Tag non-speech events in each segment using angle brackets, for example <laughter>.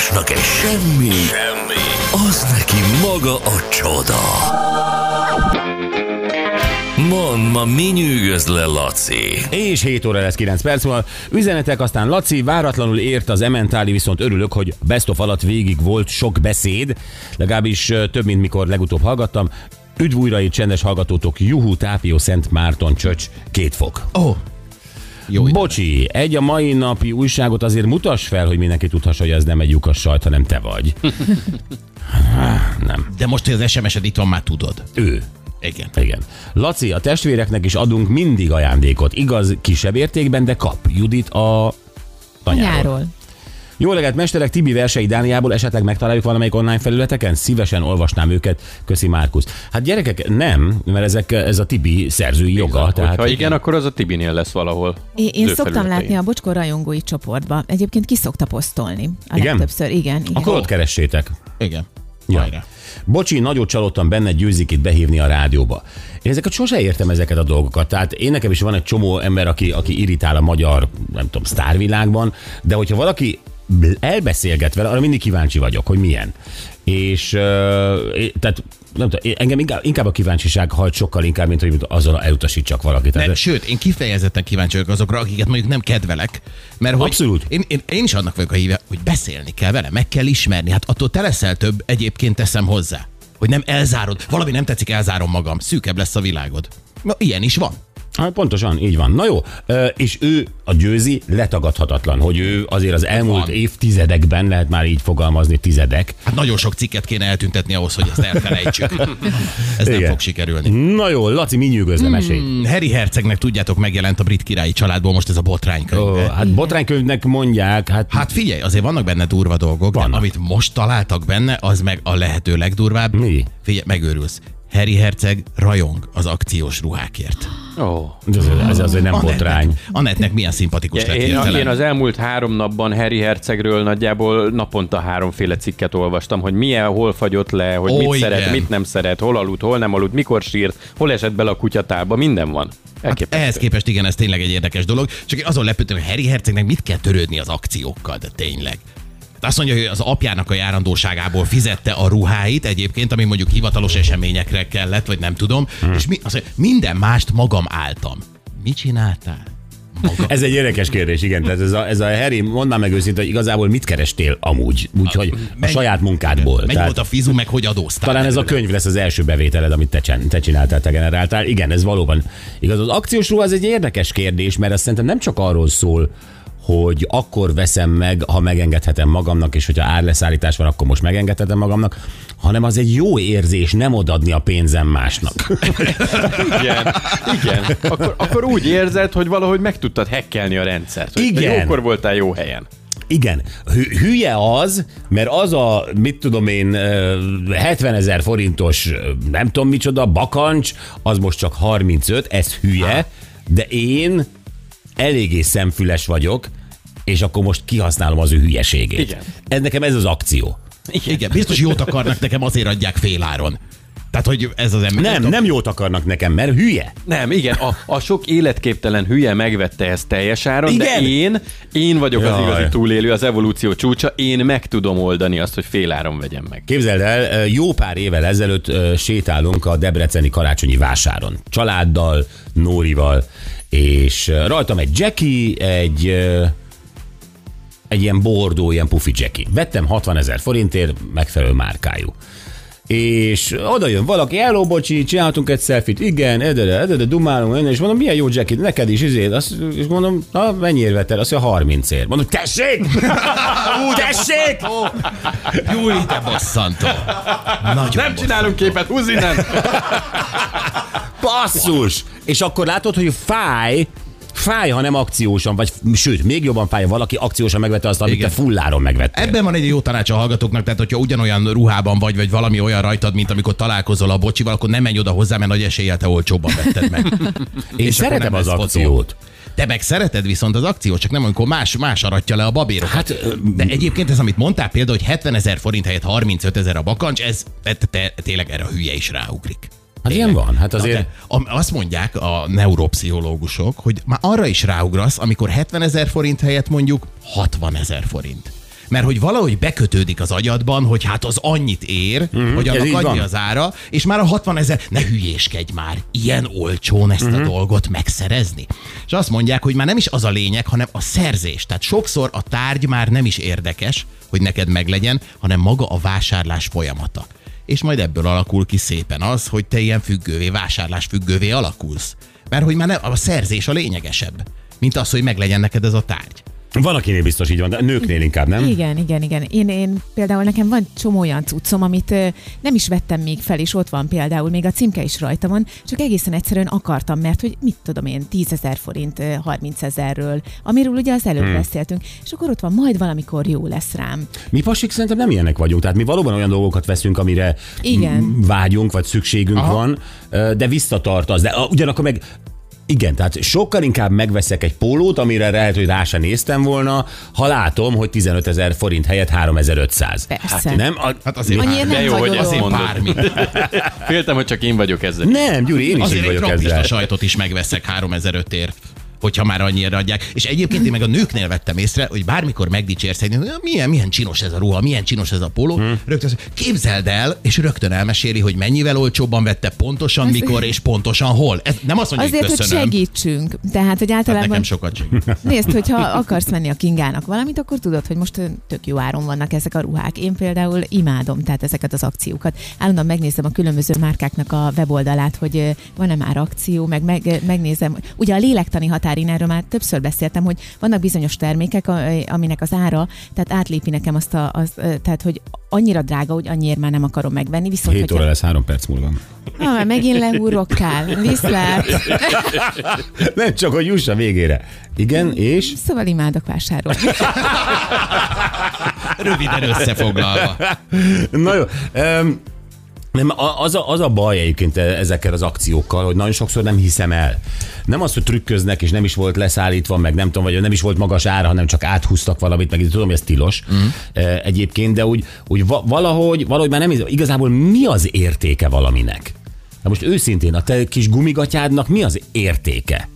másnak egy semmi, semmi, az neki maga a csoda. Mond, ma mi nyűgöz le, Laci? És 7 óra lesz 9 perc múlva. Üzenetek aztán Laci váratlanul ért az Ementáli, viszont örülök, hogy Best of alatt végig volt sok beszéd, legalábbis több, mint mikor legutóbb hallgattam. Üdv újra itt csendes hallgatótok, Juhu Tápió Szent Márton Csöcs, két fok. Ó, oh. Jó. Bocsi, egy a mai napi újságot azért mutass fel, hogy mindenki tudhassa, hogy ez nem egy lyukas sajt, hanem te vagy. nem. De most, hogy az SMS-ed itt van, már tudod. Ő. Igen. Igen. Laci, a testvéreknek is adunk mindig ajándékot. Igaz, kisebb értékben, de kap. Judit a tanyáról. Nyáról. Jó reggelt, mesterek Tibi versei Dániából esetleg megtaláljuk valamelyik online felületeken? Szívesen olvasnám őket. Köszi Márkusz. Hát gyerekek, nem, mert ezek, ez a Tibi szerzői joga. Tehát, Tehát ha igen, akkor az a Tibinél lesz valahol. Én, én szoktam látni a Bocskor rajongói csoportba. Egyébként ki szokta posztolni. A Igen? legtöbbször, igen. igen. akkor ott keressétek. Igen. Ja. Hajrá. Bocsi, nagyot csalódtam benne, győzik itt behívni a rádióba. Én ezeket sose értem ezeket a dolgokat. Tehát én nekem is van egy csomó ember, aki, aki irritál a magyar, nem tudom, sztárvilágban, de hogyha valaki elbeszélget vele, arra mindig kíváncsi vagyok, hogy milyen. És uh, tehát nem tudom, engem inkább, inkább a kíváncsiság hajt sokkal inkább, mint hogy azon elutasítsak valakit. Nem, sőt, én kifejezetten kíváncsi vagyok azokra, akiket mondjuk nem kedvelek. Mert hogy Abszolút. Én, én, én is annak vagyok a híve, hogy beszélni kell vele, meg kell ismerni. Hát attól te leszel több, egyébként teszem hozzá. Hogy nem elzárod, valami nem tetszik, elzárom magam. Szűkebb lesz a világod. Na, ilyen is van. Hát pontosan, így van. Na jó, és ő a győzi letagadhatatlan, hogy ő azért az elmúlt Van. évtizedekben, lehet már így fogalmazni, tizedek, Hát nagyon sok cikket kéne eltüntetni ahhoz, hogy ezt elfelejtsük. Ez nem Igen. fog sikerülni. Na jó, Laci, mi nyűgözne hmm. mesélj? Harry Hercegnek tudjátok megjelent a brit királyi családból most ez a botránykönyv. Ó, hát botránykönyvnek mondják, hát, Hát figyelj, azért vannak benne durva dolgok, Vannak. de amit most találtak benne, az meg a lehető legdurvább. Mi? Figyelj, megőrülsz. Harry Herceg rajong az akciós ruhákért. Ó. ez, ez azért nem Annettnek- botrány. Annettnek milyen szimpatikus lett Én, én az elmúlt három napban Harry Hercegről nagyjából naponta háromféle cikket olvastam, hogy milyen, hol fagyott le, hogy Ó, mit igen. szeret, mit nem szeret, hol aludt, hol nem aludt, mikor sírt, hol esett bele a kutyatálba, minden van. Elképesztő. Ehhez képest igen, ez tényleg egy érdekes dolog. Csak én azon lepődtem, hogy Harry Hercegnek mit kell törődni az akciókkal, de tényleg. Azt mondja, hogy az apjának a járandóságából fizette a ruháit egyébként, ami mondjuk hivatalos eseményekre kellett, vagy nem tudom, hmm. és mi, azt mondja, minden mást magam álltam. Mit csináltál? Maga. Ez egy érdekes kérdés, igen. Tehát ez a, ez a Harry, mondd már meg őszintén, hogy igazából mit kerestél amúgy? Úgyhogy a Mennyi- saját munkádból. Mennyi Tehát volt a fizu, meg hogy adóztál? talán ez a könyv lesz az első bevételed, amit te, te csináltál, te generáltál. Igen, ez valóban igaz. Az akciós ruha az egy érdekes kérdés, mert azt szerintem nem csak arról szól, hogy akkor veszem meg, ha megengedhetem magamnak, és hogyha árleszállítás van, akkor most megengedhetem magamnak, hanem az egy jó érzés nem odadni a pénzem másnak. <laughs> Igen, igen. Akkor, akkor úgy érzed, hogy valahogy meg tudtad hekkelni a rendszert. Hogy Igen. Jókor voltál jó helyen. Igen, hü- hülye az, mert az a, mit tudom én, ö, 70 ezer forintos, nem tudom micsoda, bakancs, az most csak 35, ez hülye, de én eléggé szemfüles vagyok, és akkor most kihasználom az ő hülyeségét. Igen. Ez nekem ez az akció. Igen. Igen, biztos jót akarnak nekem, azért adják féláron. Tehát, hogy ez az ember... Nem, nem jót akarnak nekem, mert hülye. Nem, igen, a, a sok életképtelen hülye megvette ezt teljes áron, de Igen. én, én vagyok az Jaj. igazi túlélő, az evolúció csúcsa, én meg tudom oldani azt, hogy féláron vegyem meg. Képzeld el, jó pár évvel ezelőtt sétálunk a Debreceni karácsonyi vásáron. Családdal, Nórival, és rajtam egy Jackie, egy egy ilyen bordó, ilyen pufi Jackie. Vettem 60 ezer forintért, megfelelő márkájú. És oda jön valaki, hello, bocsi, csináltunk egy selfit, igen, edede, edede, dumálunk, és mondom, milyen jó jacket, neked is, izé, azt, és mondom, na, mennyiért vetted? Azt mondja, 30 ér. Mondom, tessék! <laughs> tessék! <laughs> Júj, te bosszantó. Nagyon Nem csinálunk képet, húzz innen! <laughs> Basszus! És akkor látod, hogy fáj, fáj, ha nem akciósan, vagy sőt, még jobban fáj, ha valaki akciósan megvette azt, amit Igen. te fulláron megvettél. Ebben van egy jó tanács a hallgatóknak, tehát hogyha ugyanolyan ruhában vagy, vagy valami olyan rajtad, mint amikor találkozol a bocsival, akkor nem menj oda hozzá, mert nagy eséllyel te olcsóbban vetted meg. <laughs> Én és szeretem az fotó. akciót. Te meg szereted viszont az akciót, csak nem amikor más, más aratja le a babérokat. Hát, De egyébként ez, amit mondtál, például, hogy 70 ezer forint helyett 35 ezer a bakancs, ez te, te, tényleg erre a hülye is ráugrik. Hát ilyen van, hát Na azért... de, am- azt mondják a neuropszichológusok, hogy már arra is ráugrasz, amikor 70 ezer forint helyett mondjuk 60 ezer forint. Mert hogy valahogy bekötődik az agyadban, hogy hát az annyit ér, mm, hogy annak annyi van. az ára, és már a 60 ezer, ne hülyéskedj már, ilyen olcsón ezt a dolgot megszerezni. És azt mondják, hogy már nem is az a lényeg, hanem a szerzés. Tehát sokszor a tárgy már nem is érdekes, hogy neked meglegyen, hanem maga a vásárlás folyamata. És majd ebből alakul ki szépen az, hogy te ilyen függővé, vásárlás függővé alakulsz. Mert hogy már nem, a szerzés a lényegesebb, mint az, hogy meglegyen neked ez a tárgy. Van, akinél biztos így van, de nőknél inkább, nem? Igen, igen, igen. Én, én például nekem van csomó olyan cuccom, amit ö, nem is vettem még fel, és ott van például, még a címke is rajta van, csak egészen egyszerűen akartam, mert hogy mit tudom én, 10 ezer forint, ö, 30 ezerről, amiről ugye az előbb hmm. beszéltünk, és akkor ott van, majd valamikor jó lesz rám. Mi pasik szerintem nem ilyenek vagyunk, tehát mi valóban olyan dolgokat veszünk, amire Igen. vágyunk, vagy szükségünk Aha. van, de visszatart az. De ugyanakkor meg igen, tehát sokkal inkább megveszek egy pólót, amire lehet, hogy rá sem néztem volna, ha látom, hogy 15 ezer forint helyett 3500. Persze. Nem? A, Hát azért, Annyira bármi. nem De jó, hogy ezt azért mondod. bármi. Féltem, hogy csak én vagyok ezzel. nem, Gyuri, én is Azért így egy vagyok ezzel. sajtot is megveszek 3005 ért hogyha már annyira adják. És egyébként én meg a nőknél vettem észre, hogy bármikor megdicsérsz egy nőt, milyen, milyen csinos ez a ruha, milyen csinos ez a póló, hmm. rögtön képzeld el, és rögtön elmeséli, hogy mennyivel olcsóbban vette, pontosan Az- mikor és pontosan hol. Ez nem azt mondja, Azért, hogy hogy köszönöm. segítsünk. Tehát, hogy Hát általában... nekem sokat segít. <laughs> Nézd, hogyha akarsz menni a Kingának valamit, akkor tudod, hogy most tök jó áron vannak ezek a ruhák. Én például imádom tehát ezeket az akciókat. Állandóan megnézem a különböző márkáknak a weboldalát, hogy van-e már akció, meg, meg megnézem. Ugye a lélektani határ, én erről már többször beszéltem, hogy vannak bizonyos termékek, aminek az ára, tehát átlépi nekem azt a, az, tehát hogy annyira drága, hogy annyiért már nem akarom megvenni. Viszont, 7 óra lesz, 3 perc múlva. Ah, megint <laughs> lehúrokkál. Viszlát. <laughs> Nem csak, hogy juss a végére. Igen, és? Szóval imádok vásárolni. Röviden összefoglalva. <laughs> Na jó. Um, nem, az a, az a baj egyébként e- ezekkel az akciókkal, hogy nagyon sokszor nem hiszem el. Nem az, hogy trükköznek, és nem is volt leszállítva, meg nem tudom, vagy nem is volt magas ára, hanem csak áthúztak valamit, meg tudom, hogy ez tilos mm. egyébként, de úgy, úgy va- valahogy, valahogy már nem. Igazából mi az értéke valaminek? Na most őszintén, a te kis gumigatyádnak mi az értéke?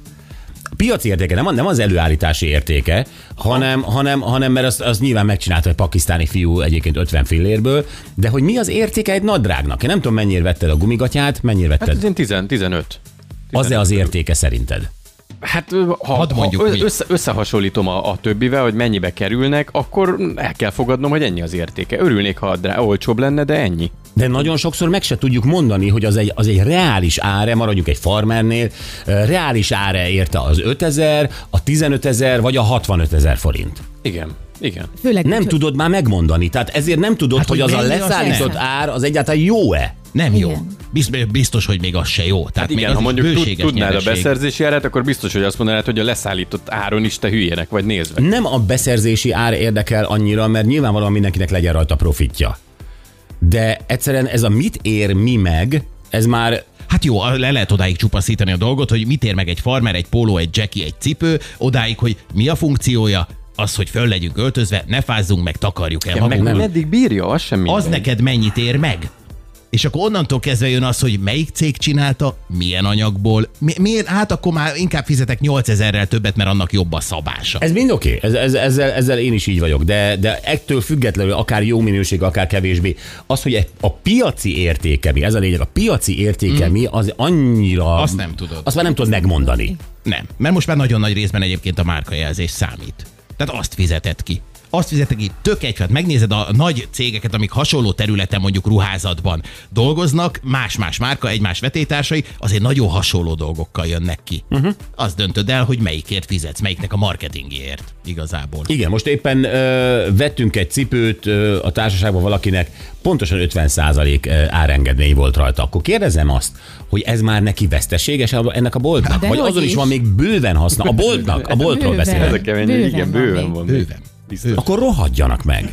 A piaci értéke, nem, nem az előállítási értéke, hanem, hanem, hanem mert azt, azt nyilván megcsinálta egy pakisztáni fiú egyébként 50 fillérből, de hogy mi az értéke egy nadrágnak? Én nem tudom, mennyire vetted a gumigatyát, mennyire Hát vetted. ilyen 10, 15. Az-e az értéke szerinted? Hát ha, Hadd mondjuk, ha össze, összehasonlítom a, a többivel, hogy mennyibe kerülnek, akkor el kell fogadnom, hogy ennyi az értéke. Örülnék, ha drá, olcsóbb lenne, de ennyi. De nagyon sokszor meg se tudjuk mondani, hogy az egy, az egy reális áre, maradjuk egy farmernél, reális ára érte az 5000, a 15 ezer vagy a 65 ezer forint. Igen, igen. Főleg Nem úgy, tudod már megmondani, tehát ezért nem tudod, Hát, hogy hogy az a leszállított ár az egyáltalán jó-e. Nem jó. Biztos, hogy még az se jó. Tehát Hát még igen, ez ha mondjuk tud, tudnád nyereség. a beszerzési árát, akkor biztos, hogy azt mondanád, hogy a leszállított áron is te hülyének vagy nézve. Nem a beszerzési ár érdekel annyira, mert nyilvánvalóan mindenkinek legyen rajta profitja. De egyszerűen ez a mit ér mi meg, ez már Hát jó, le lehet odáig csupaszítani a dolgot, hogy mit ér meg egy farmer, egy póló, egy jackie, egy cipő, odáig, hogy mi a funkciója, az, hogy föl legyünk öltözve, ne fázzunk meg, takarjuk el Ja, meg magunkat. meddig bírja, az sem mindegy. Az neked mennyit ér meg? És akkor onnantól kezdve jön az, hogy melyik cég csinálta, milyen anyagból, mi, miért, hát akkor már inkább fizetek 8000-rel többet, mert annak jobb a szabása. Ez mind oké, okay. ez, ez, ezzel, ezzel én is így vagyok, de, de ettől függetlenül akár jó minőség, akár kevésbé, az, hogy a piaci értéke mi, ez a lényeg, a piaci értéke mm. mi, az annyira... Azt nem tudod. Azt már nem tudod megmondani. Nem, mert most már nagyon nagy részben egyébként a márkajelzés számít. Tehát azt fizeted ki. Azt fizeted ki, tök egy, hát megnézed a nagy cégeket, amik hasonló területen mondjuk ruházatban dolgoznak, más-más márka, egymás vetétársai, azért nagyon hasonló dolgokkal jönnek ki. Uh-huh. Azt döntöd el, hogy melyikért fizetsz, melyiknek a marketingért igazából. Igen, most éppen ö, vettünk egy cipőt ö, a társaságban valakinek, pontosan 50% árengedmény volt rajta. Akkor kérdezem azt, hogy ez már neki veszteséges ennek a boltnak? De Vagy azon is is. van még bőven haszna. A boltnak, a boltról Bőven. beszélek. Ez a kemény, Bőven igen, van bőven még. Biztos. Akkor rohadjanak meg.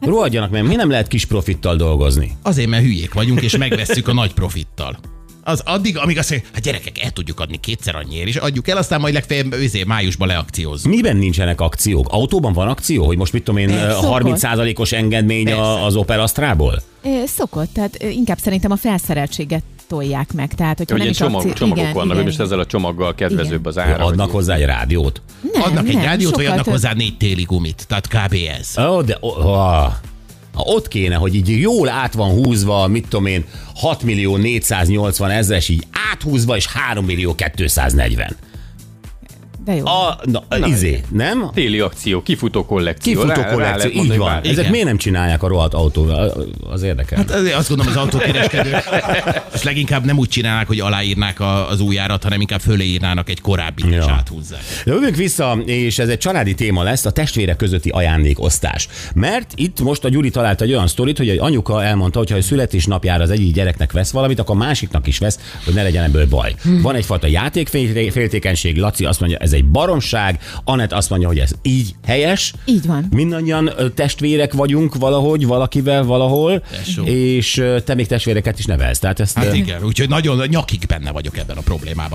Rohadjanak meg, mi nem lehet kis profittal dolgozni? Azért, mert hülyék vagyunk, és megvesszük a nagy profittal. Az addig, amíg azt mondja, hát gyerekek, el tudjuk adni kétszer annyiért, és adjuk el, aztán majd legfeljebb őzé, májusban leakciózzunk. Miben nincsenek akciók? Autóban van akció, hogy most mit tudom én, Eh, szokott. 30%-os engedmény a- Persze. az Opel Astrából? Szokott, tehát inkább szerintem a felszereltséget tolják meg. Tehát, hogyha Hogy nem is csomag, akció... csomagok igen, vannak, igen, hogy most ezzel a csomaggal kedvezőbb az ára. Adnak vagy- hozzá egy rádiót? Nem, adnak egy nem, rádiót, vagy adnak hozzá négy téli gumit. Tehát kb. ez. Ó, de ó, ó, ha ott kéne, hogy így jól át van húzva, mit tudom én, 6 millió 480 ezres így áthúzva, és 3 millió 240. De jó. A, na, na izé, nem? Téli akció, kifutó kollekció. Kifutó Rá- rá kollekció, lehet így van. bármi. Ezek Igen. miért nem csinálják a rohadt autóval? Az érdekel. Hát azért azt gondolom, az autókereskedők <laughs> és leginkább nem úgy csinálnák, hogy aláírnák az új árat, hanem inkább föléírnának egy korábbi ja. és Ja. áthúzzák. Jövünk vissza, és ez egy családi téma lesz, a testvérek közötti ajándékosztás. Mert itt most a Gyuri talált egy olyan sztorit, hogy egy anyuka elmondta, hogy ha a születésnapjára az egyik gyereknek vesz valamit, akkor a másiknak is vesz, hogy ne legyen ebből baj. Hm. Van egyfajta játékféltékenység, Laci azt mondja, ez egy baromság, Anett azt mondja, hogy ez így helyes. Így van. Mindannyian testvérek vagyunk valahogy, valakivel, valahol, Tesó. és te még testvéreket is nevelsz. Tehát ezt Hát igen, úgyhogy nagyon nyakig benne vagyok ebben a problémában.